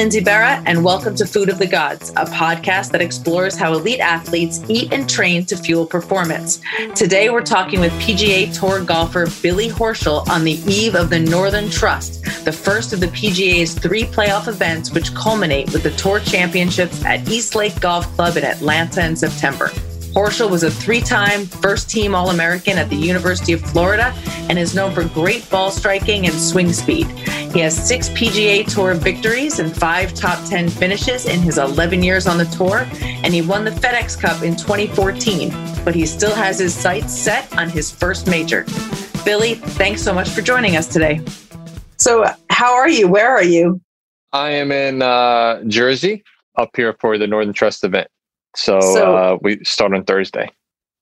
Lindsay Berra, and welcome to Food of the Gods, a podcast that explores how elite athletes eat and train to fuel performance. Today, we're talking with PGA Tour golfer Billy Horschel on the eve of the Northern Trust, the first of the PGA's three playoff events, which culminate with the Tour Championships at East Lake Golf Club in Atlanta in September. Horschel was a three time first team All American at the University of Florida and is known for great ball striking and swing speed. He has six PGA Tour victories and five top 10 finishes in his 11 years on the tour, and he won the FedEx Cup in 2014, but he still has his sights set on his first major. Billy, thanks so much for joining us today. So, how are you? Where are you? I am in uh, Jersey up here for the Northern Trust event. So, so uh, we start on Thursday.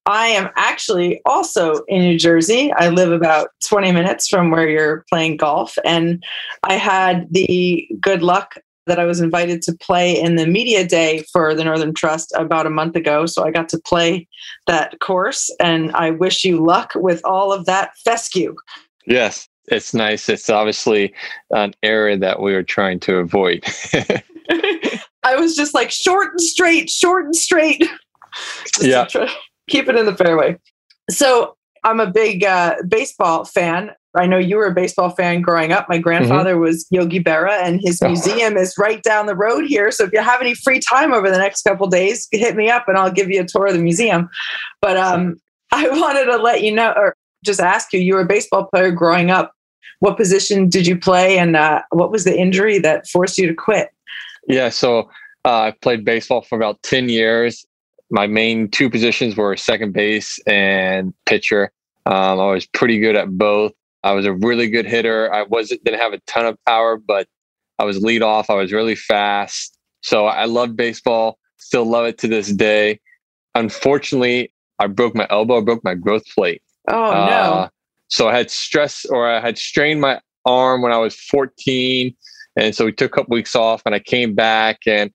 I am actually also in New Jersey. I live about 20 minutes from where you're playing golf. And I had the good luck that I was invited to play in the media day for the Northern Trust about a month ago. So I got to play that course. And I wish you luck with all of that fescue. Yes, it's nice. It's obviously an area that we are trying to avoid. I was just like short and straight, short and straight. yeah. keep it in the fairway. So I'm a big uh, baseball fan. I know you were a baseball fan growing up. My grandfather mm-hmm. was Yogi Berra, and his oh. museum is right down the road here. So if you have any free time over the next couple days, hit me up and I'll give you a tour of the museum. But um, I wanted to let you know, or just ask you, you were a baseball player growing up. What position did you play, and uh, what was the injury that forced you to quit? Yeah, so uh, I played baseball for about 10 years. My main two positions were second base and pitcher. Um, I was pretty good at both. I was a really good hitter. I wasn't didn't have a ton of power, but I was lead off. I was really fast. So I loved baseball. Still love it to this day. Unfortunately, I broke my elbow. I broke my growth plate. Oh uh, no! So I had stress, or I had strained my arm when I was 14 and so we took a couple weeks off and I came back and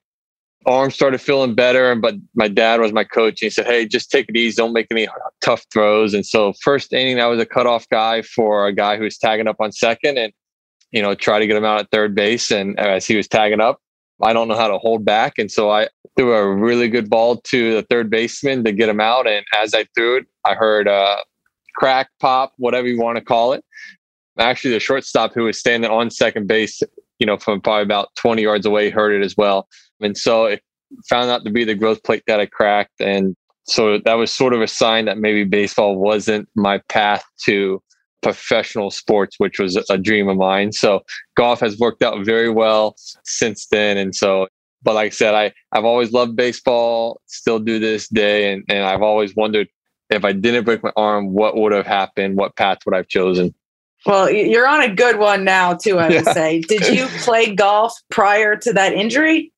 arm started feeling better. But my dad was my coach. And he said, Hey, just take it easy. Don't make any tough throws. And so first inning, I was a cutoff guy for a guy who was tagging up on second and, you know, try to get him out at third base. And as he was tagging up, I don't know how to hold back. And so I threw a really good ball to the third baseman to get him out. And as I threw it, I heard a crack, pop, whatever you want to call it. Actually, the shortstop who was standing on second base you know, from probably about 20 yards away, heard it as well. And so it found out to be the growth plate that I cracked. And so that was sort of a sign that maybe baseball wasn't my path to professional sports, which was a dream of mine. So golf has worked out very well since then. And so, but like I said, I, I've always loved baseball, still do this day. And, and I've always wondered if I didn't break my arm, what would have happened? What path would I have chosen? Well, you're on a good one now, too, I would yeah. say. Did you play golf prior to that injury?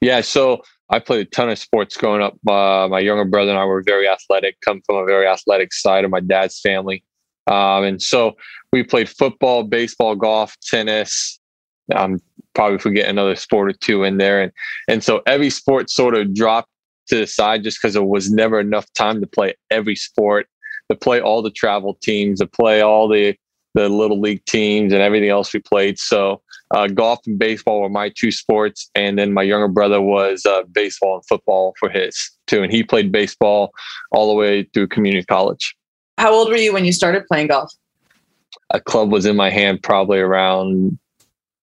Yeah, so I played a ton of sports growing up. Uh, my younger brother and I were very athletic, come from a very athletic side of my dad's family. Um, and so we played football, baseball, golf, tennis. I'm probably forgetting another sport or two in there. And, and so every sport sort of dropped to the side just because there was never enough time to play every sport, to play all the travel teams, to play all the the little league teams and everything else we played. So uh, golf and baseball were my two sports, and then my younger brother was uh, baseball and football for his too, and he played baseball all the way through community college. How old were you when you started playing golf? A club was in my hand probably around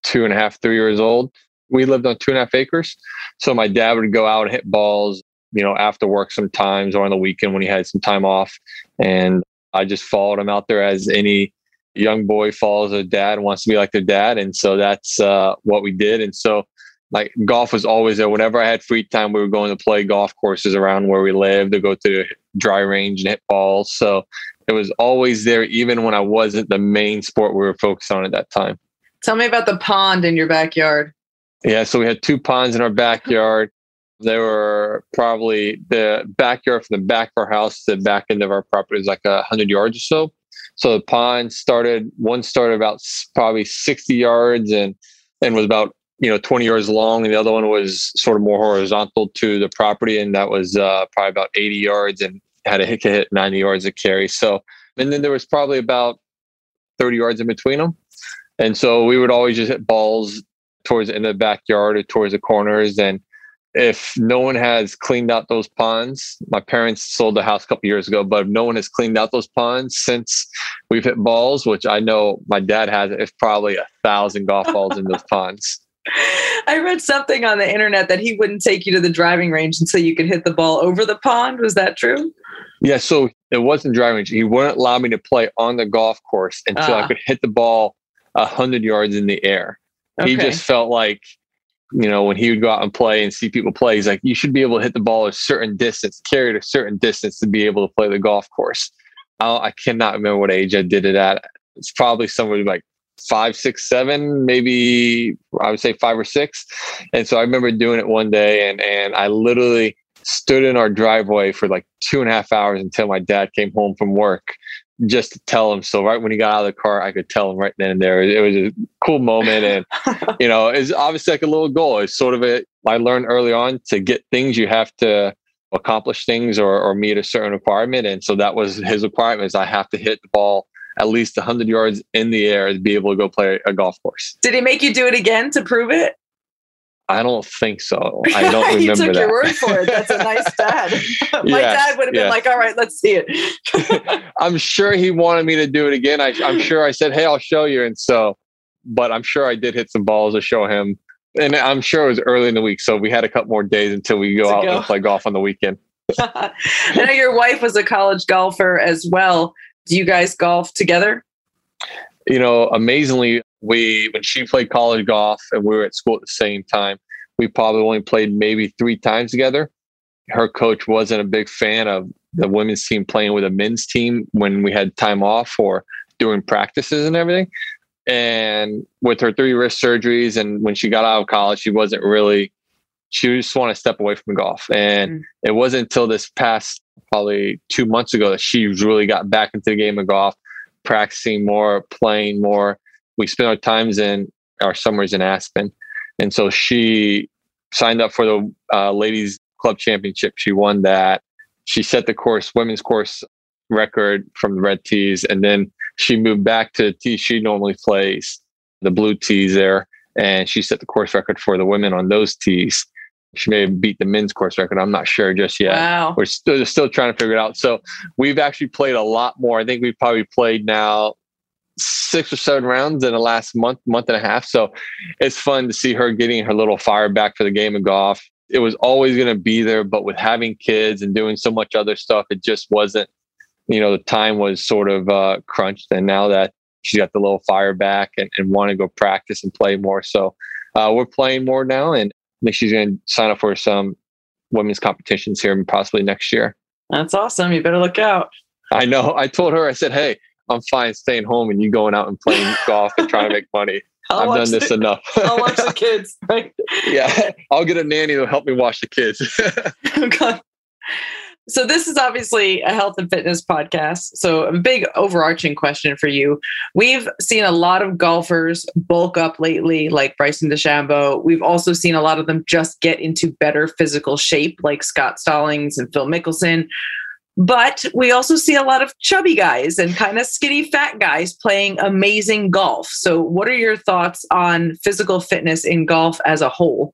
two and a half, three years old. We lived on two and a half acres, so my dad would go out and hit balls, you know, after work sometimes or on the weekend when he had some time off, and I just followed him out there as any young boy follows a dad wants to be like their dad. And so that's uh, what we did. And so like golf was always there. Whenever i had free time we were going to play golf courses around where we lived to go to the dry range and hit balls. So it was always there even when i wasn't the main sport we were focused on at that time. Tell me about the pond in your backyard. Yeah so we had two ponds in our backyard. They were probably the backyard from the back of our house to the back end of our property is like a hundred yards or so so the pond started, one started about probably 60 yards and, and was about, you know, 20 yards long. And the other one was sort of more horizontal to the property. And that was uh, probably about 80 yards and had a hit, hit 90 yards of carry. So, and then there was probably about 30 yards in between them. And so we would always just hit balls towards of the backyard or towards the corners. And if no one has cleaned out those ponds, my parents sold the house a couple years ago, but if no one has cleaned out those ponds since we've hit balls, which I know my dad has, it's probably a thousand golf balls in those ponds. I read something on the internet that he wouldn't take you to the driving range until you could hit the ball over the pond. Was that true? Yeah, so it wasn't driving range. He wouldn't allow me to play on the golf course until uh. I ah. could hit the ball a hundred yards in the air. Okay. He just felt like you know, when he would go out and play and see people play, he's like, you should be able to hit the ball a certain distance, carry it a certain distance to be able to play the golf course. I, I cannot remember what age I did it at. It's probably somewhere like five, six, seven, maybe I would say five or six. And so I remember doing it one day and, and I literally stood in our driveway for like two and a half hours until my dad came home from work just to tell him. So right when he got out of the car, I could tell him right then and there. It was a cool moment, and you know, it's obviously like a little goal. It's sort of a I learned early on to get things you have to accomplish things or, or meet a certain requirement, and so that was his requirement. Is I have to hit the ball at least 100 yards in the air to be able to go play a golf course. Did he make you do it again to prove it? I don't think so. I don't remember you took that. your word for it. That's a nice dad. My yes, dad would have been yes. like, "All right, let's see it." I'm sure he wanted me to do it again. I, am sure I said, "Hey, I'll show you," and so, but I'm sure I did hit some balls to show him. And I'm sure it was early in the week, so we had a couple more days until we go out go. and play golf on the weekend. I know your wife was a college golfer as well. Do you guys golf together? You know, amazingly, we when she played college golf and we were at school at the same time, we probably only played maybe three times together. Her coach wasn't a big fan of the women's team playing with a men's team when we had time off or doing practices and everything. And with her three wrist surgeries and when she got out of college, she wasn't really she just wanted to step away from golf. And mm. it wasn't until this past probably two months ago that she really got back into the game of golf, practicing more, playing more, we spent our times in our summers in Aspen. And so she signed up for the uh, ladies club championship. She won that. She set the course, women's course record from the red tees. And then she moved back to the tee she normally plays, the blue tees there. And she set the course record for the women on those tees. She may have beat the men's course record. I'm not sure just yet. Wow. We're still, still trying to figure it out. So we've actually played a lot more. I think we've probably played now six or seven rounds in the last month, month and a half. So it's fun to see her getting her little fire back for the game of golf. It was always going to be there, but with having kids and doing so much other stuff, it just wasn't, you know, the time was sort of uh, crunched. And now that she's got the little fire back and, and want to go practice and play more. So uh, we're playing more now. And I think she's going to sign up for some women's competitions here possibly next year. That's awesome. You better look out. I know. I told her, I said, hey, I'm fine staying home and you going out and playing golf and trying to make money. I'll I've done this the, enough. I'll watch the kids, right? yeah, I'll get a nanny to help me watch the kids. okay. So this is obviously a health and fitness podcast. So a big overarching question for you. We've seen a lot of golfers bulk up lately, like Bryson DeChambeau. We've also seen a lot of them just get into better physical shape, like Scott Stallings and Phil Mickelson. But we also see a lot of chubby guys and kind of skinny fat guys playing amazing golf. So, what are your thoughts on physical fitness in golf as a whole?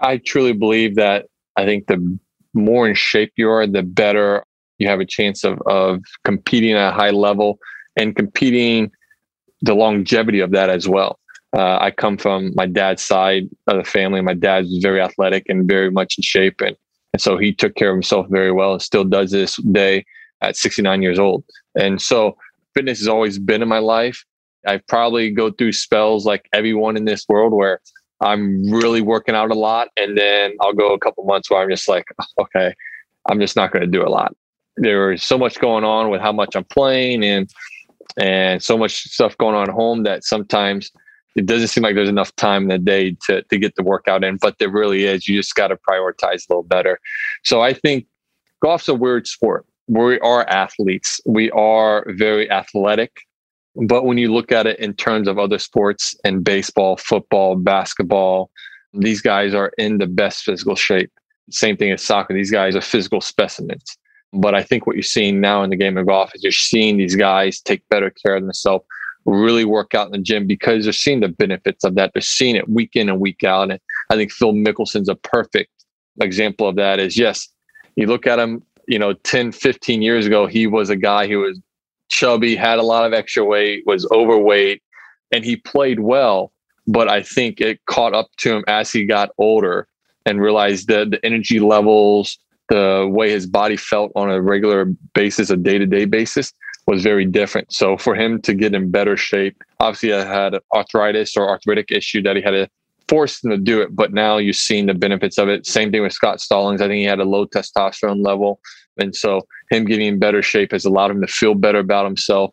I truly believe that I think the more in shape you are, the better you have a chance of, of competing at a high level and competing the longevity of that as well. Uh, I come from my dad's side of the family. My dad was very athletic and very much in shape. And and so he took care of himself very well and still does this day at 69 years old. And so fitness has always been in my life. I probably go through spells like everyone in this world where I'm really working out a lot. And then I'll go a couple months where I'm just like, oh, okay, I'm just not going to do a lot. There's so much going on with how much I'm playing and and so much stuff going on at home that sometimes it doesn't seem like there's enough time in the day to, to get the workout in, but there really is. You just got to prioritize a little better. So I think golf's a weird sport. We are athletes. We are very athletic. But when you look at it in terms of other sports and baseball, football, basketball, these guys are in the best physical shape. Same thing as soccer. These guys are physical specimens. But I think what you're seeing now in the game of golf is you're seeing these guys take better care of themselves really work out in the gym because they're seeing the benefits of that. They're seeing it week in and week out. And I think Phil Mickelson's a perfect example of that is yes, you look at him, you know, 10, 15 years ago, he was a guy who was chubby, had a lot of extra weight, was overweight, and he played well. But I think it caught up to him as he got older and realized that the energy levels, the way his body felt on a regular basis, a day to day basis, was very different. So for him to get in better shape, obviously I had arthritis or arthritic issue that he had to force him to do it, but now you've seen the benefits of it. Same thing with Scott Stallings. I think he had a low testosterone level. And so him getting in better shape has allowed him to feel better about himself.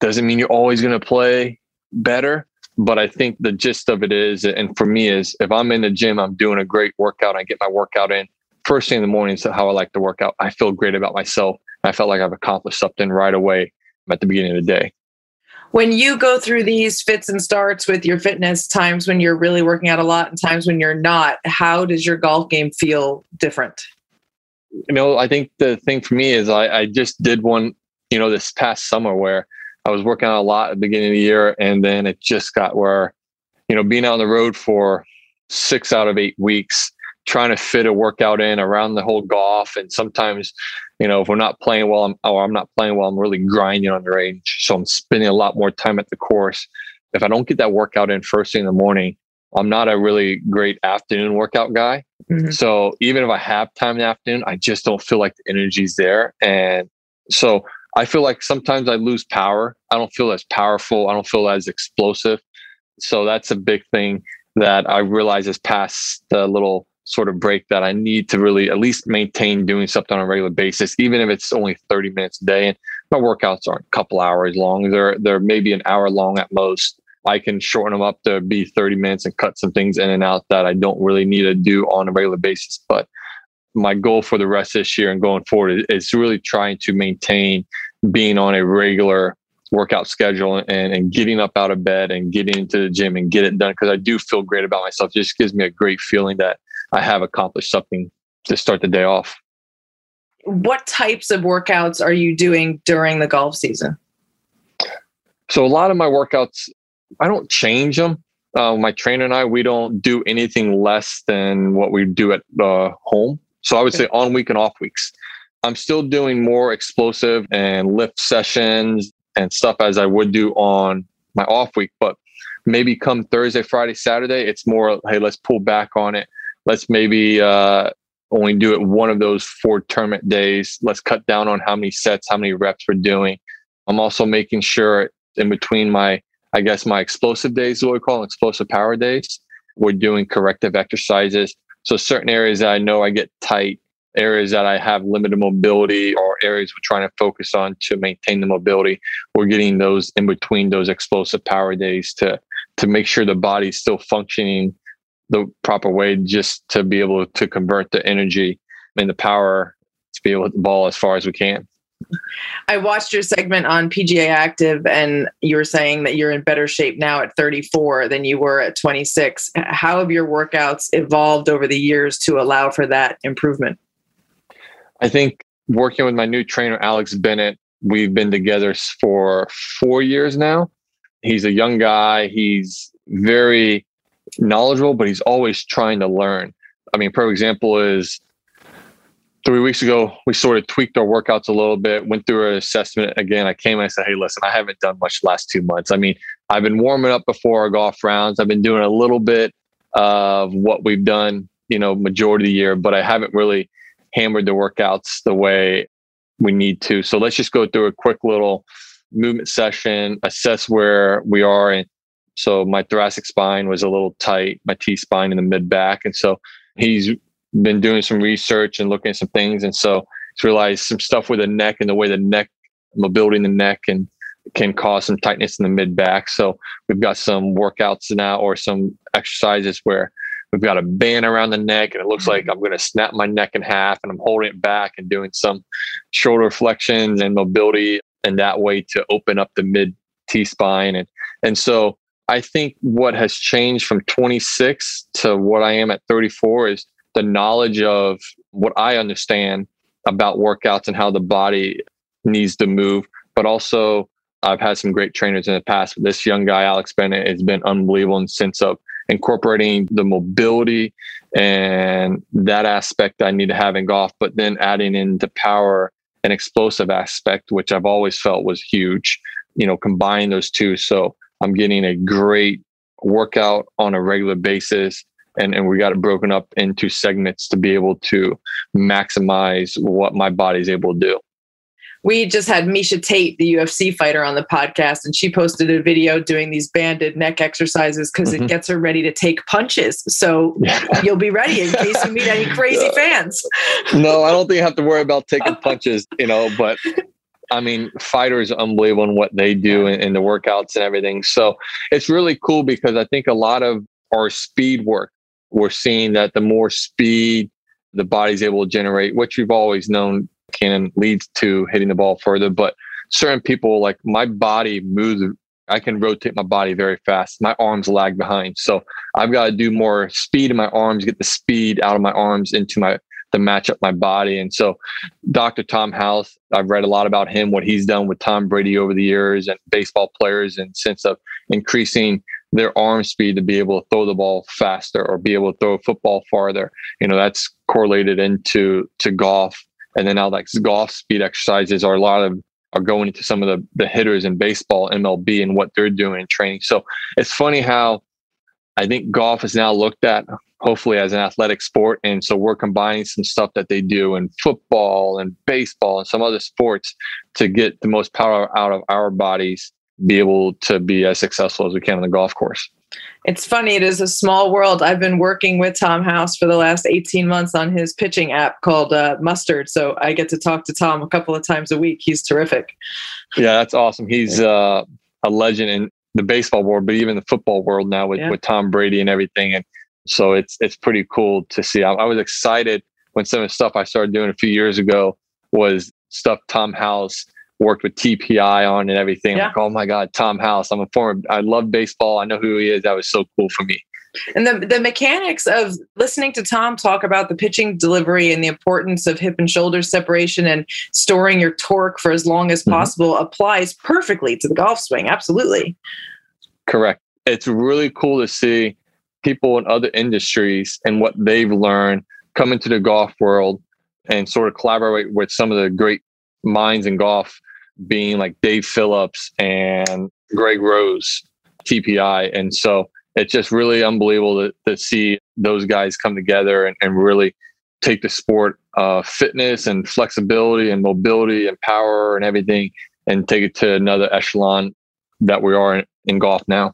Doesn't mean you're always going to play better, but I think the gist of it is, and for me is if I'm in the gym, I'm doing a great workout, I get my workout in. First thing in the morning is how I like to work out. I feel great about myself. I felt like I've accomplished something right away at the beginning of the day. When you go through these fits and starts with your fitness, times when you're really working out a lot and times when you're not, how does your golf game feel different? You know, I think the thing for me is I, I just did one, you know, this past summer where I was working out a lot at the beginning of the year, and then it just got where, you know, being on the road for six out of eight weeks, trying to fit a workout in around the whole golf, and sometimes, you know, if we're not playing well, I'm, or I'm not playing well, I'm really grinding on the range, so I'm spending a lot more time at the course. If I don't get that workout in first thing in the morning, I'm not a really great afternoon workout guy. Mm-hmm. So even if I have time in the afternoon, I just don't feel like the energy's there. And so I feel like sometimes I lose power. I don't feel as powerful. I don't feel as explosive. So that's a big thing that I realize is past the little sort of break that I need to really at least maintain doing something on a regular basis, even if it's only 30 minutes a day. And my workouts aren't a couple hours long. They're they're maybe an hour long at most. I can shorten them up to be 30 minutes and cut some things in and out that I don't really need to do on a regular basis. But my goal for the rest of this year and going forward is really trying to maintain being on a regular workout schedule and, and getting up out of bed and getting into the gym and get it done because I do feel great about myself. It just gives me a great feeling that I have accomplished something to start the day off. What types of workouts are you doing during the golf season? So a lot of my workouts, I don't change them. Uh, my trainer and I, we don't do anything less than what we do at uh, home. So I would say on week and off weeks. I'm still doing more explosive and lift sessions and stuff as I would do on my off week. But maybe come Thursday, Friday, Saturday, it's more, hey, let's pull back on it. Let's maybe uh, only do it one of those four tournament days. Let's cut down on how many sets, how many reps we're doing. I'm also making sure in between my, I guess, my explosive days, what we call them, explosive power days, we're doing corrective exercises. So certain areas that I know I get tight, areas that I have limited mobility or areas we're trying to focus on to maintain the mobility. We're getting those in between those explosive power days to to make sure the body's still functioning the proper way just to be able to convert the energy and the power to be able to ball as far as we can. I watched your segment on PGA Active, and you were saying that you're in better shape now at 34 than you were at 26. How have your workouts evolved over the years to allow for that improvement? I think working with my new trainer, Alex Bennett, we've been together for four years now. He's a young guy. He's very knowledgeable, but he's always trying to learn. I mean, for example, is three weeks ago, we sort of tweaked our workouts a little bit, went through an assessment again. I came and I said, Hey, listen, I haven't done much last two months. I mean, I've been warming up before our golf rounds. I've been doing a little bit of what we've done, you know, majority of the year, but I haven't really hammered the workouts the way we need to. So let's just go through a quick little movement session, assess where we are. And so my thoracic spine was a little tight, my T spine in the mid back. And so he's been doing some research and looking at some things. And so he's realized some stuff with the neck and the way the neck mobility in the neck and can cause some tightness in the mid back. So we've got some workouts now or some exercises where We've got a band around the neck, and it looks like I'm going to snap my neck in half, and I'm holding it back and doing some shoulder flexions and mobility, and that way to open up the mid T spine. And and so I think what has changed from 26 to what I am at 34 is the knowledge of what I understand about workouts and how the body needs to move, but also I've had some great trainers in the past, this young guy, Alex Bennett, has been unbelievable in the sense of incorporating the mobility and that aspect I need to have in golf, but then adding in the power and explosive aspect, which I've always felt was huge. You know, combine those two. So I'm getting a great workout on a regular basis. And, and we got it broken up into segments to be able to maximize what my body's able to do we just had Miesha Tate, the UFC fighter, on the podcast, and she posted a video doing these banded neck exercises because mm-hmm. it gets her ready to take punches. So you'll be ready in case you meet any crazy fans. no, I don't think I have to worry about taking punches, you know, but I mean, fighters unbelievable in what they do in, in the workouts and everything. So it's really cool because I think a lot of our speed work, we're seeing that the more speed the body's able to generate, which we've always known can leads to hitting the ball further. But certain people, like my body moves, I can rotate my body very fast. My arms lag behind. So I've got to do more speed in my arms, get the speed out of my arms into my to match up my body. And so Dr. Tom House, I've read a lot about him, what he's done with Tom Brady over the years and baseball players and sense of increasing their arm speed to be able to throw the ball faster or be able to throw a football farther. You know, that's correlated into to golf and then now like golf speed exercises are a lot of are going into some of the the hitters in baseball, MLB, and what they're doing in training. So it's funny how I think golf is now looked at hopefully as an athletic sport. And so we're combining some stuff that they do in football and baseball and some other sports to get the most power out of our bodies, be able to be as successful as we can on the golf course it's funny. It is a small world. I've been working with Tom House for the last 18 months on his pitching app called uh, Mustard. So I get to talk to Tom a couple of times a week. He's terrific. Yeah, that's awesome. He's uh, a legend in the baseball world, but even the football world now with, yeah. with Tom Brady and everything. And so it's it's pretty cool to see. I, I was excited when some of the stuff I started doing a few years ago was stuff Tom House worked with TPI on and everything. Yeah. Like, oh my God, Tom House. I'm a former, I love baseball. I know who he is. That was so cool for me. And the, the mechanics of listening to Tom talk about the pitching delivery and the importance of hip and shoulder separation and storing your torque for as long as mm-hmm. possible applies perfectly to the golf swing. Absolutely. Correct. It's really cool to see people in other industries and what they've learned come into the golf world and sort of collaborate with some of the great minds in golf being like Dave Phillips and Greg Rose, TPI. And so it's just really unbelievable to, to see those guys come together and, and really take the sport fitness and flexibility and mobility and power and everything and take it to another echelon that we are in, in golf now.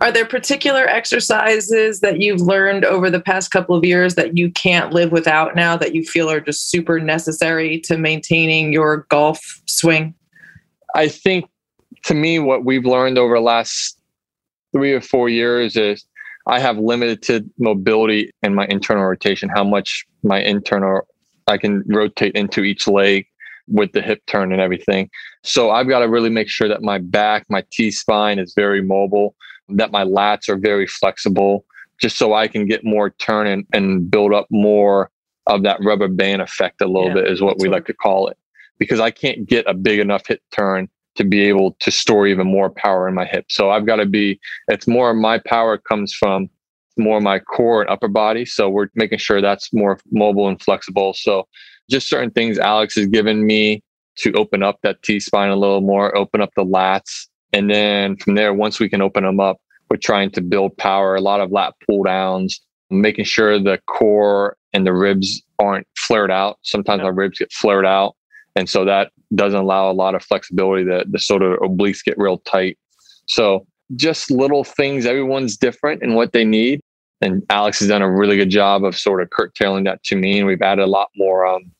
Are there particular exercises that you've learned over the past couple of years that you can't live without now that you feel are just super necessary to maintaining your golf swing? I think to me, what we've learned over the last three or four years is I have limited mobility in my internal rotation, how much my internal I can rotate into each leg with the hip turn and everything. So I've got to really make sure that my back, my T spine is very mobile, that my lats are very flexible, just so I can get more turn and, and build up more of that rubber band effect a little yeah, bit is what we like to call it. Because I can't get a big enough hip turn to be able to store even more power in my hip. So I've got to be, it's more my power comes from more my core and upper body. So we're making sure that's more mobile and flexible. So just certain things Alex has given me to open up that T spine a little more, open up the lats. And then from there, once we can open them up, we're trying to build power, a lot of lat pull downs, making sure the core and the ribs aren't flared out. Sometimes our ribs get flared out. And so that doesn't allow a lot of flexibility. that the sort of obliques get real tight. So just little things. Everyone's different in what they need. And Alex has done a really good job of sort of curtailing that to me. And we've added a lot more um,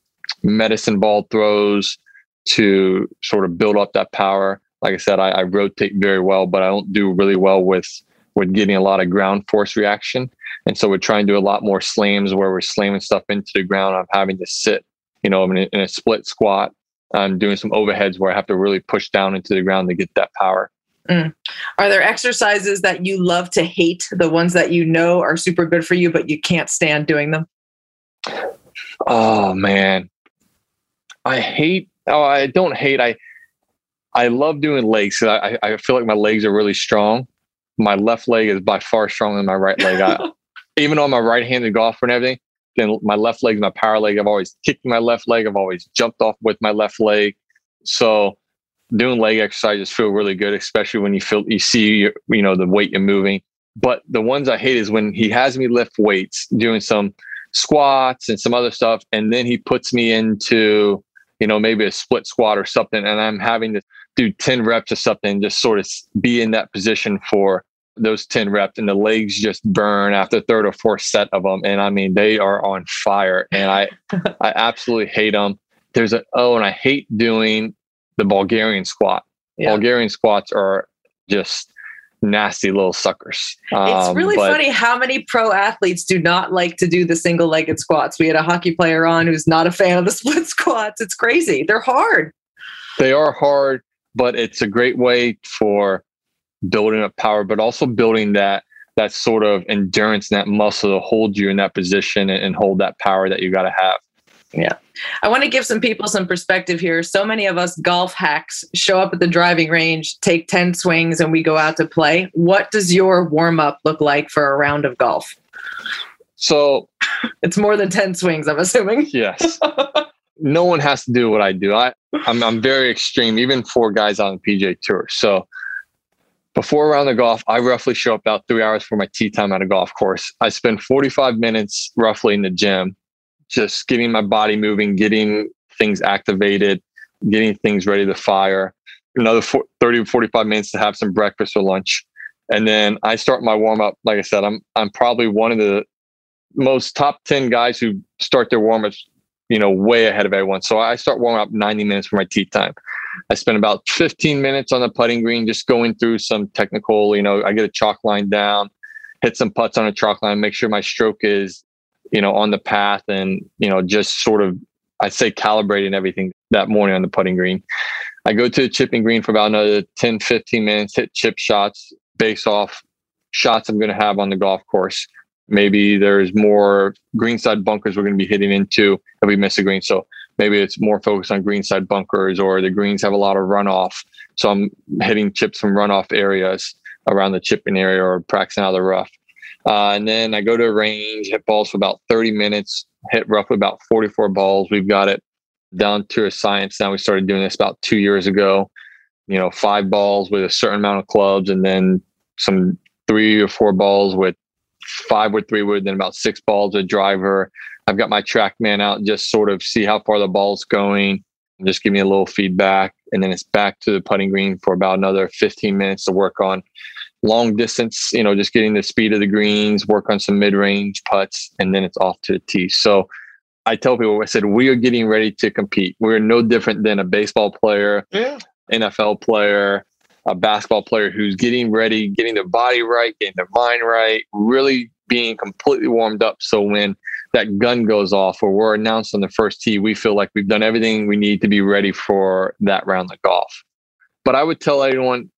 medicine ball throws to sort of build up that power. Like I said, I, I rotate very well, but I don't do really well with with getting a lot of ground force reaction. And so we're trying to do a lot more slams where we're slamming stuff into the ground. I'm having to sit, you know, in a, in a split squat. I'm doing some overheads where I have to really push down into the ground to get that power. Mm. Are there exercises that you love to hate, the ones that you know are super good for you, but you can't stand doing them? Oh man, I hate. Oh, I don't hate. I I love doing legs. I, I feel like my legs are really strong. My left leg is by far stronger than my right leg. I, even on my right-handed golfer and everything, then my left leg my power leg. I've always kicked my left leg. I've always jumped off with my left leg. So doing leg exercises feel really good, especially when you feel you see you know the weight you're moving. But the ones I hate is when he has me lift weights, doing some squats and some other stuff, and then he puts me into you know maybe a split squat or something, and I'm having to do 10 reps or something, just sort of be in that position for those 10 reps and the legs just burn after third or fourth set of them. And I mean, they are on fire and I, I absolutely hate them. There's a, oh, and I hate doing the Bulgarian squat. Yeah. Bulgarian squats are just nasty little suckers. Um, it's really but, funny how many pro athletes do not like to do the single legged squats. We had a hockey player on who's not a fan of the split squats. It's crazy. They're hard. They are hard, but it's a great way for building up power, but also building that that sort of endurance and that muscle to hold you in that position and, and hold that power that you got to have. Yeah. I want to give some people some perspective here. So many of us golf hacks show up at the driving range, take 10 swings, and we go out to play. What does your warm up look like for a round of golf? So it's more than 10 swings, I'm assuming. Yes. no one has to do what I do. I, I'm, I'm very extreme, even for guys on the PGA Tour. So before a round of golf, I roughly show up about three hours for my tee time at a golf course. I spend 45 minutes roughly in the gym, just getting my body moving, getting things activated, getting things ready to fire. Another 30 to 45 minutes to have some breakfast or lunch. And then I start my warm up. Like I said, I'm I'm probably one of the most top 10 guys who start their warm ups, you know, way ahead of everyone. So I start warming up 90 minutes for my tee time. I spend about 15 minutes on the putting green, just going through some technical, you know, I get a chalk line down, hit some putts on a chalk line, make sure my stroke is, you know, on the path and, you know, just sort of, I say calibrating everything that morning on the putting green. I go to the chipping green for about another 10, 15 minutes, hit chip shots based off shots I'm going to have on the golf course. Maybe there's more greenside bunkers we're going to be hitting into if we miss a green. So maybe it's more focused on greenside bunkers or the greens have a lot of runoff. So I'm hitting chips from runoff areas around the chipping area or practicing out of the rough. Uh, and then I go to a range, hit balls for about 30 minutes, hit roughly about 44 balls. We've got it down to a science now. We started doing this about two years ago. You know, five balls with a certain amount of clubs, and then some three or four balls with five with three wood, then about six balls a driver, I've got my TrackMan out, just sort of see how far the ball's going, just give me a little feedback. And then it's back to the putting green for about another 15 minutes to work on long distance, you know, just getting the speed of the greens, work on some mid range putts, and then it's off to the tee. So I tell people, I said, we are getting ready to compete. We're no different than a baseball player, yeah. NFL player, a basketball player who's getting ready, getting their body right, getting their mind right, really being completely warmed up. So when that gun goes off or we're announced on the first tee, we feel like we've done everything we need to be ready for that round of golf. But I would tell anyone,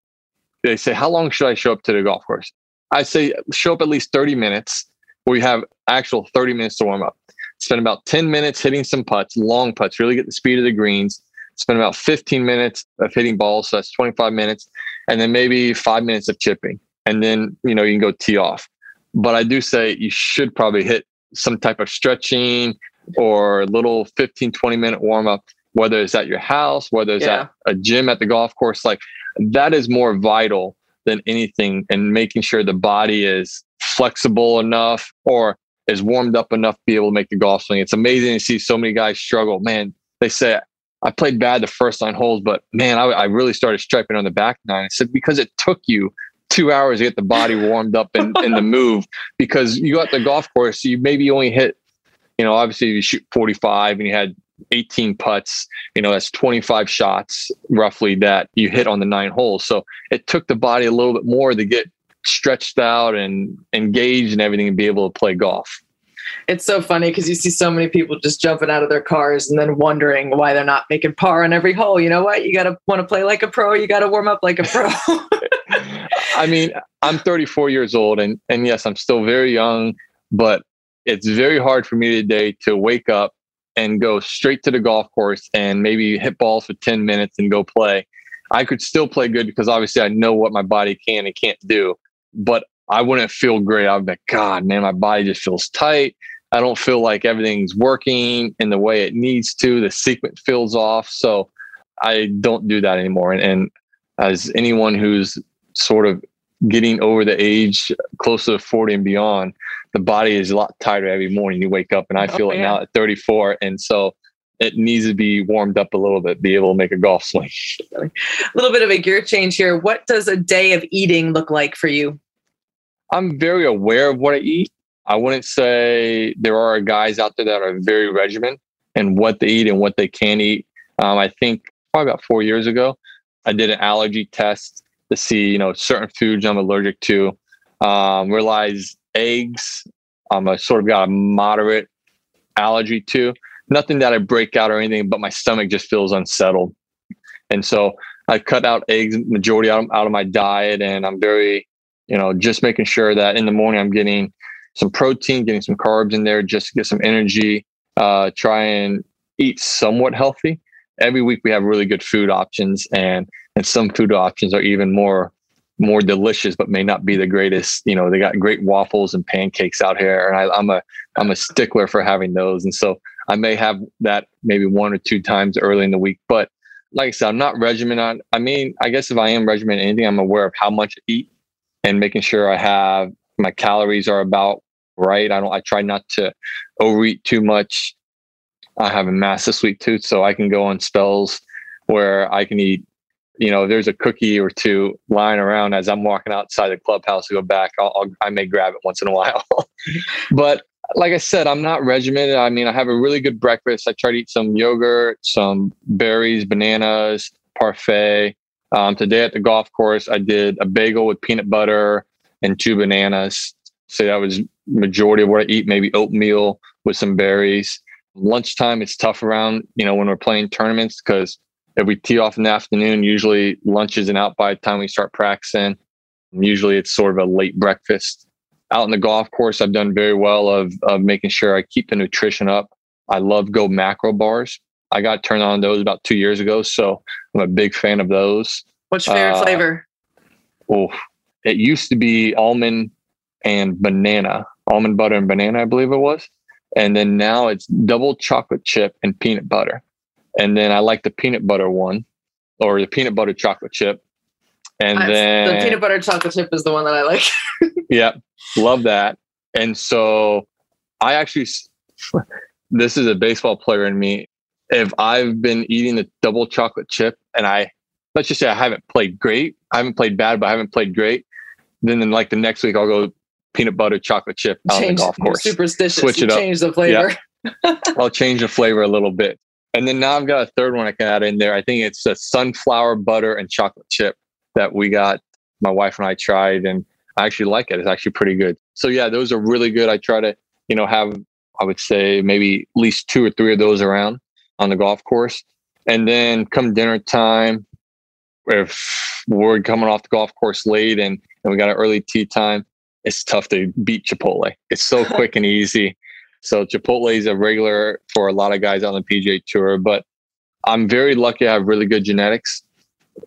they say, How long should I show up to the golf course? I say, show up at least 30 minutes. We have actual 30 minutes to warm up. Spend about 10 minutes hitting some putts, long putts, really get the speed of the greens. Spend about 15 minutes of hitting balls. So that's 25 minutes. And then maybe five minutes of chipping. And then, you know, you can go tee off. But I do say you should probably hit some type of stretching or a little 15, 20 minute warm up, whether it's at your house, whether it's yeah. at a gym at the golf course, like that is more vital than anything and making sure the body is flexible enough or is warmed up enough to be able to make the golf swing. It's amazing to see so many guys struggle. Man, they say, I played bad the first nine holes, but man, I, I really started striping on the back nine. I said, because it took you two hours to get the body warmed up and in, the move because you got the golf course, you maybe only hit, you know, obviously you shoot 45 and you had 18 putts, you know, that's 25 shots roughly that you hit on the nine holes. So it took the body a little bit more to get stretched out and engaged and everything and be able to play golf. It's so funny because you see so many people just jumping out of their cars and then wondering why they're not making par on every hole. You know what? You got to want to play like a pro. You got to warm up like a pro. I mean, I'm 34 years old, and and yes, I'm still very young, but it's very hard for me today to wake up and go straight to the golf course and maybe hit balls for 10 minutes and go play. I could still play good because obviously I know what my body can and can't do, but I wouldn't feel great. I'd be like, God, man, my body just feels tight. I don't feel like everything's working in the way it needs to. The sequence feels off. So I don't do that anymore. And, and as anyone who's sort of getting over the age close to 40 and beyond, the body is a lot tighter every morning. You wake up and I oh, feel oh, it now at 34. And so it needs to be warmed up a little bit, be able to make a golf swing. a little bit of a gear change here. What does a day of eating look like for you? I'm very aware of what I eat. I wouldn't say there are guys out there that are very regimented and what they eat and what they can eat. Um, I think probably about four years ago, I did an allergy test to see, you know, certain foods I'm allergic to. Um, realized eggs, I'm a sort of got a moderate allergy to. Nothing that I break out or anything, but my stomach just feels unsettled. And so I cut out eggs majority out of, out of my diet, and I'm very, you know, just making sure that in the morning I'm getting some protein, getting some carbs in there, just to get some energy. Uh, try and eat somewhat healthy. Every week we have really good food options, and and some food options are even more more delicious, but may not be the greatest. You know, they got great waffles and pancakes out here, and I, I'm a I'm a stickler for having those. And so I may have that maybe one or two times early in the week. But like I said, I'm not regimented. I mean, I guess if I am regimented anything, I'm aware of how much I eat and making sure I have my calories are about right. I don't. I try not to overeat too much. I have a massive sweet tooth, so I can go on spells where I can eat you know, there's a cookie or two lying around as I'm walking outside the clubhouse to go back, I'll, I'll i may grab it once in a while. but like I said, I'm not regimented. I mean, I have a really good breakfast. I try to eat some yogurt, some berries, bananas, parfait. Um, today at the golf course, I did a bagel with peanut butter and two bananas. So that was majority of what I eat. Maybe oatmeal with some berries. Lunchtime, it's tough around you know when we're playing tournaments because if we tee off in the afternoon, usually lunch isn't out by the time we start practicing. Usually it's sort of a late breakfast. Out in the golf course, I've done very well of, of making sure I keep the nutrition up. I love GoMacro bars. I got turned on those about two years ago, so I'm a big fan of those. What's your favorite uh, flavor? Oh, it used to be almond and banana, almond butter and banana, I believe it was. And then now it's double chocolate chip and peanut butter. And then I like the peanut butter one or the peanut butter chocolate chip. And I, then the peanut butter chocolate chip is the one that I like. yeah, love that. And so I actually, this is a baseball player in me. If I've been eating the double chocolate chip and I, let's just say I haven't played great, I haven't played bad, but I haven't played great, then, then like the next week I'll go peanut butter chocolate chip out change, on the golf course. Superstitious. Switch it up. Change the flavor. Yeah. I'll change the flavor a little bit. And then now I've got a third one I can add in there. I think it's a sunflower butter and chocolate chip that we got. My wife and I tried, and I actually like it. It's actually pretty good. So yeah, those are really good. I try to, you know, have I would say maybe at least two or three of those around on the golf course. And then come dinner time, if we're coming off the golf course late and, and we got an early tee time, it's tough to beat Chipotle. It's so quick and easy. So Chipotle is a regular for a lot of guys on the PGA Tour, but I'm very lucky I have really good genetics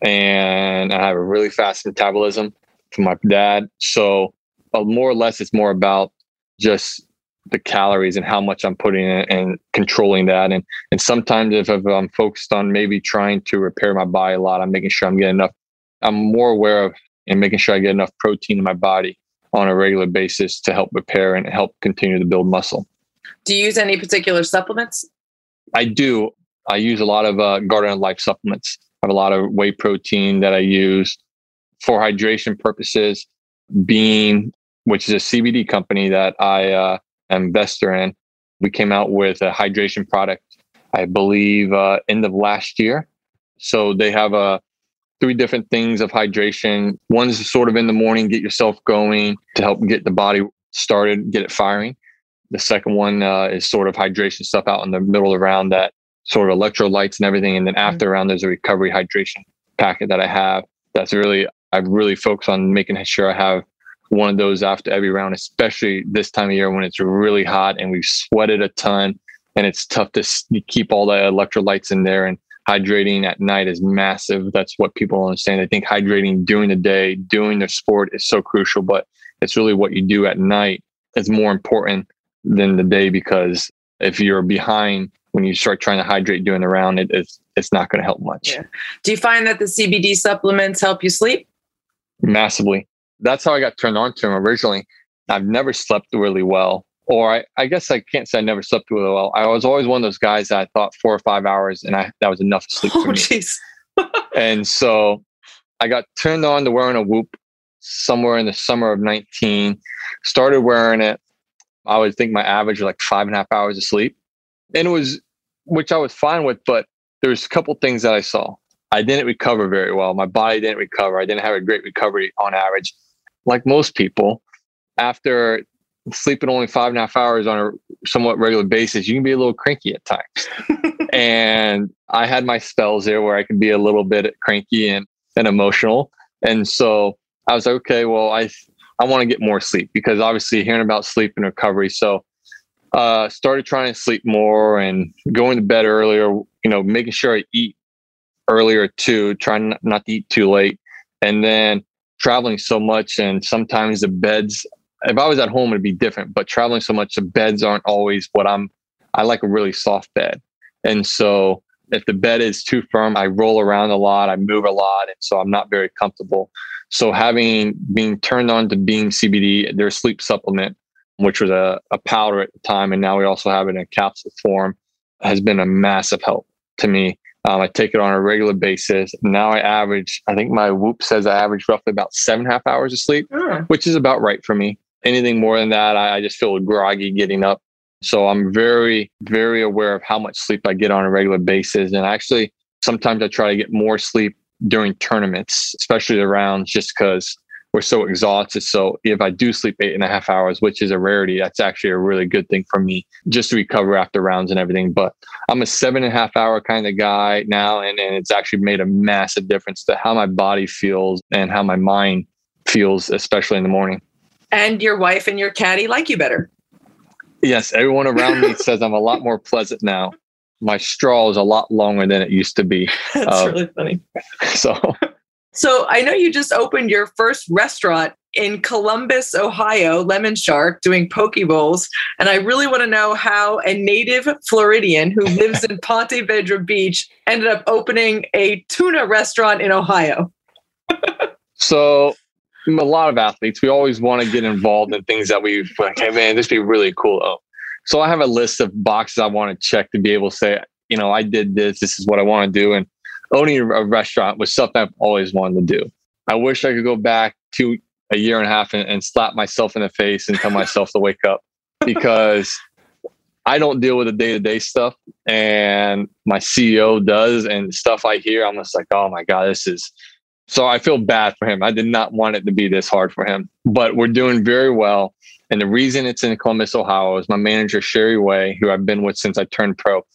and I have a really fast metabolism from my dad. So uh, more or less, it's more about just the calories and how much I'm putting in and controlling that. And and sometimes if, if I'm focused on maybe trying to repair my body a lot, I'm making sure I'm getting enough. I'm more aware of and making sure I get enough protein in my body on a regular basis to help repair and help continue to build muscle. Do you use any particular supplements? I do. I use a lot of uh, Garden Life supplements. I have a lot of whey protein that I use for hydration purposes. Beam, which is a CBD company that I uh, investor in, we came out with a hydration product, I believe, uh, end of last year. So they have a uh, three different things of hydration. One's sort of in the morning, get yourself going to help get the body started, get it firing. The second one uh, is sort of hydration stuff out in the middle around that sort of electrolytes and everything. And then after mm-hmm. around, there's a recovery hydration packet that I have. That's really, I've really focused on making sure I have one of those after every round, especially this time of year when it's really hot and we've sweated a ton and it's tough to keep all the electrolytes in there. And hydrating at night is massive. That's what people understand. I think hydrating during the day, doing their sport is so crucial, but it's really what you do at night is more important than the day because if you're behind when you start trying to hydrate during the round, it, it's it's not going to help much. Yeah. Do you find that the CBD supplements help you sleep? Massively. That's how I got turned on to them originally. I've never slept really well or I, I, guess I can't say I never slept really well. I was always one of those guys that I thought four or five hours and I that was enough sleep oh, for me. and so I got turned on to wearing a whoop somewhere in the summer of 19. Started wearing it. I would think my average was like five and a half hours of sleep. And it was which I was fine with, but there's a couple things that I saw. I didn't recover very well. My body didn't recover. I didn't have a great recovery on average. Like most people, after sleeping only five and a half hours on a somewhat regular basis, you can be a little cranky at times. and I had my spells there where I could be a little bit cranky and, and emotional. And so I was like, okay, well, I I want to get more sleep because obviously hearing about sleep and recovery. So uh started trying to sleep more and going to bed earlier, you know, making sure I eat earlier too, trying not to eat too late. And then traveling so much and sometimes the beds if I was at home, it'd be different. But traveling so much, the beds aren't always what I'm. I like a really soft bed, and so if the bed is too firm, I roll around a lot, I move a lot, and so I'm not very comfortable. So having being turned on to Beam CBD, their sleep supplement, which was a, a powder at the time, and now we also have it in a capsule form, has been a massive help to me. Um, I take it on a regular basis. Now I average, I think my Whoop says I average roughly about seven and a half hours of sleep, mm. which is about right for me. Anything more than that, I, I just feel groggy getting up. So I'm very, very aware of how much sleep I get on a regular basis. And actually, sometimes I try to get more sleep during tournaments, especially the rounds, just because we're so exhausted. So if I do sleep eight and a half hours, which is a rarity, that's actually a really good thing for me just to recover after rounds and everything. But I'm a seven and a half hour kind of guy now, and, and it's actually made a massive difference to how my body feels and how my mind feels, especially in the morning and your wife and your caddy like you better. Yes, everyone around me says I'm a lot more pleasant now. My straw is a lot longer than it used to be. That's uh, really funny. So, so I know you just opened your first restaurant in Columbus, Ohio, Lemon Shark, doing poke bowls, and I really want to know how a native Floridian who lives in Ponte Vedra Beach ended up opening a tuna restaurant in Ohio. so a lot of athletes, we always want to get involved in things that we like, hey man, this would be really cool. Oh. So I have a list of boxes I want to check to be able to say, you know, I did this, this is what I want to do. And owning a restaurant was something I've always wanted to do. I wish I could go back to a year and a half and, and slap myself in the face and tell myself to wake up because I don't deal with the day to day stuff and my CEO does and stuff I hear. I'm just like, oh my God, this is so I feel bad for him. I did not want it to be this hard for him, but we're doing very well. And the reason it's in Columbus, Ohio is my manager, Sherry Way, who I've been with since I turned pro.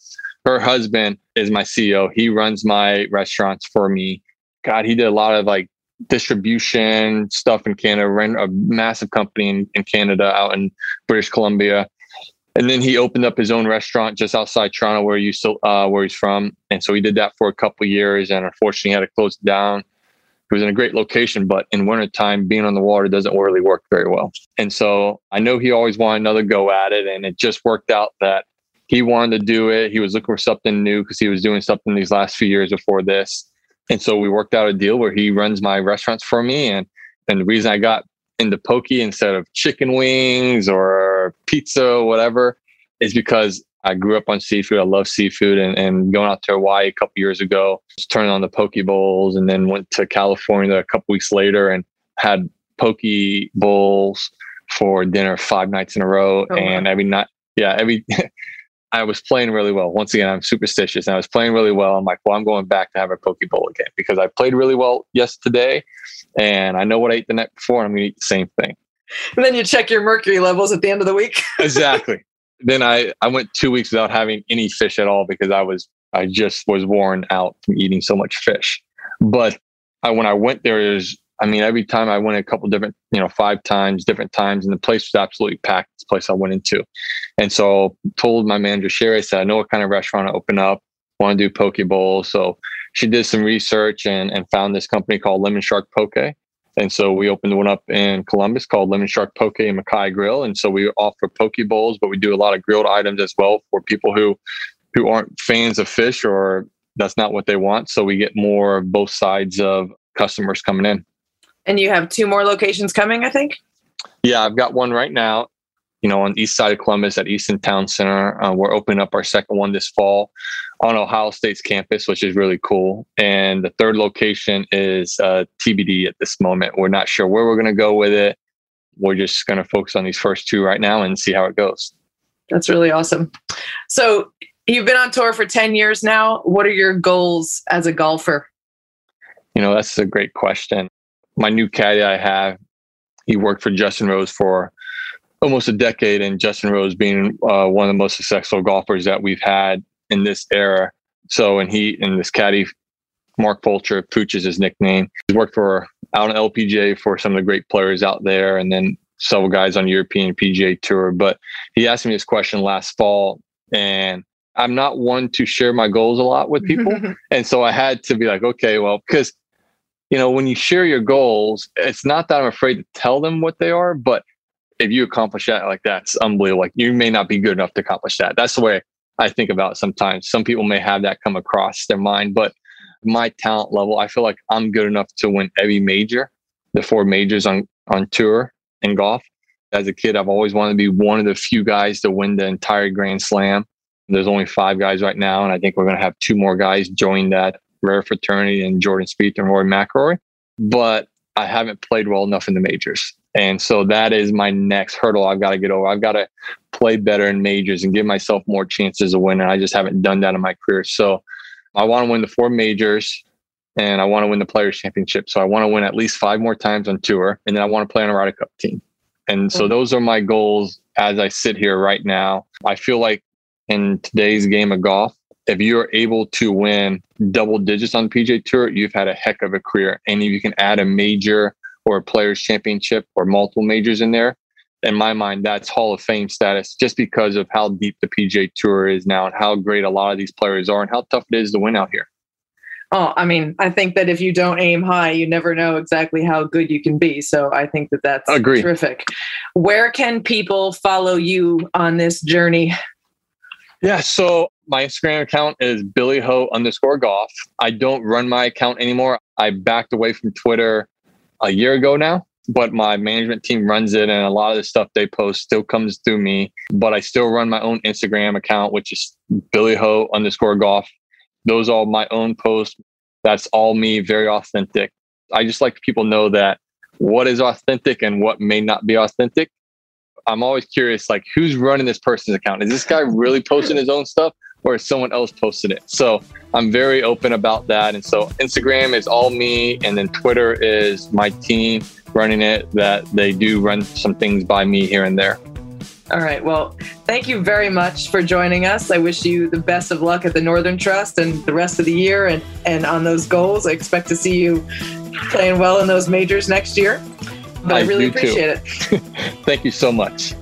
Her husband is my CEO. He runs my restaurants for me. God, he did a lot of like distribution stuff in Canada, ran a massive company in, in Canada out in British Columbia. And then he opened up his own restaurant just outside Toronto, where you still uh, where he's from. And so he did that for a couple years, and unfortunately, had to close it down it was in a great location, but in wintertime, being on the water doesn't really work very well. And so I know he always wanted another go at it. And it just worked out that he wanted to do it. He was looking for something new because he was doing something these last few years before this. And so we worked out a deal where he runs my restaurants for me. And, and the reason I got into poke instead of chicken wings or pizza or whatever is because I grew up on seafood. I love seafood and, and going out to Hawaii a couple years ago, just turning on the poke bowls and then went to California a couple weeks later and had poke bowls for dinner five nights in a row. Oh, and wow. every night, yeah, every, I was playing really well. Once again, I'm superstitious and I was playing really well. I'm like, well, I'm going back to have a poke bowl again because I played really well yesterday and I know what I ate the night before. And I'm going to eat the same thing. And then you check your mercury levels at the end of the week. exactly then I, I went two weeks without having any fish at all because I was I just was worn out from eating so much fish. But I, when I went there, is I mean, every time I went a couple different, you know, five times, different times, and the place was absolutely packed. This place I went into, and so told my manager Sherry, I said, I know what kind of restaurant I open up. want to do poke bowls. So she did some research and, and found this company called Lemon Shark Poke. And so we opened one up in Columbus called Lemon Shark Poke and Makai Grill. And so we offer poke bowls, but we do a lot of grilled items as well for people who who aren't fans of fish or that's not what they want. So we get more of both sides of customers coming in. And you have two more locations coming, I think? Yeah, I've got one right now, you know, on the east side of Columbus at Easton Town Center. Uh, we're opening up our second one this fall on Ohio State's campus, which is really cool. And the third location is uh, TBD at this moment. We're not sure where we're going to go with it. We're just going to focus on these first two right now and see how it goes. That's really awesome. So you've been on tour for 10 years now. What are your goals as a golfer? You know, that's a great question. My new caddy I have, he worked for Justin Rose for almost a decade, and Justin Rose being uh, one of the most successful golfers that we've had in this era. So, and he and this caddy, Mark Fulcher, Pooch is his nickname. He's worked for out on LPGA for some of the great players out there, and then several guys on European PGA Tour. But he asked me this question last fall, and I'm not one to share my goals a lot with people. and so I had to be like, okay, well, because, you know, when you share your goals, it's not that I'm afraid to tell them what they are, but if you accomplish that like that's unbelievable. Like you may not be good enough to accomplish that. That's the way I think about it sometimes. Some people may have that come across their mind, but my talent level, I feel like I'm good enough to win every major, the four majors on on tour in golf. As a kid, I've always wanted to be one of the few guys to win the entire Grand Slam. There's only five guys right now, and I think we're going to have two more guys join that rare fraternity and Jordan Spieth and Rory McIlroy. But I haven't played well enough in the majors. And so that is my next hurdle I've got to get over. I've got to play better in majors and give myself more chances of winning. I just haven't done that in my career. So I want to win the four majors and I want to win the players championship. So I want to win at least five more times on tour and then I want to play on a Ryder Cup team. And so mm-hmm. those are my goals as I sit here right now. I feel like in today's game of golf, if you're able to win double digits on the PGA Tour, you've had a heck of a career. And if you can add a major or a players championship or multiple majors in there, in my mind, that's Hall of Fame status just because of how deep the PGA Tour is now and how great a lot of these players are and how tough it is to win out here. Oh, I mean, I think that if you don't aim high, you never know exactly how good you can be. So I think that that's Agreed. terrific. Where can people follow you on this journey? Yeah, so my Instagram account is Billy Ho underscore golf. I don't run my account anymore. I backed away from Twitter a year ago now, but my management team runs it and a lot of the stuff they post still comes through me. But I still run my own Instagram account, which is Billy Ho underscore golf. Those are all my own posts. That's all me, very authentic. I just like people know that what is authentic and what may not be authentic I'm always curious, like who's running this person's account? Is this guy really posting his own stuff or someone else posted it? So I'm very open about that. And so Instagram is all me, and then Twitter is my team running it. That they do run some things by me here and there. All right. Well, thank you very much for joining us. I wish you the best of luck at the Northern Trust and the rest of the year and, and on those goals. I expect to see you playing well in those majors next year but I, I really appreciate too. it. Thank you so much.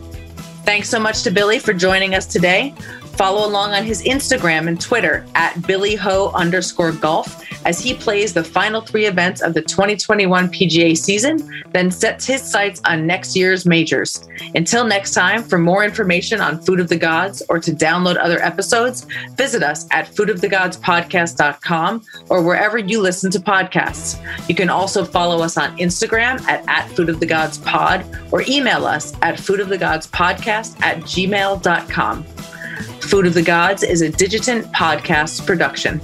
Thanks so much to Billy for joining us today. Follow along on his Instagram and Twitter at BillyHo underscore golf as he plays the final three events of the 2021 PGA season, then sets his sights on next year's majors. Until next time, for more information on Food of the Gods or to download other episodes, visit us at foodofthegodspodcast.com or wherever you listen to podcasts. You can also follow us on Instagram at, at Food of the Gods Pod or email us at foodofthegodspodcast at gmail.com. Food of the Gods is a Digitant podcast production.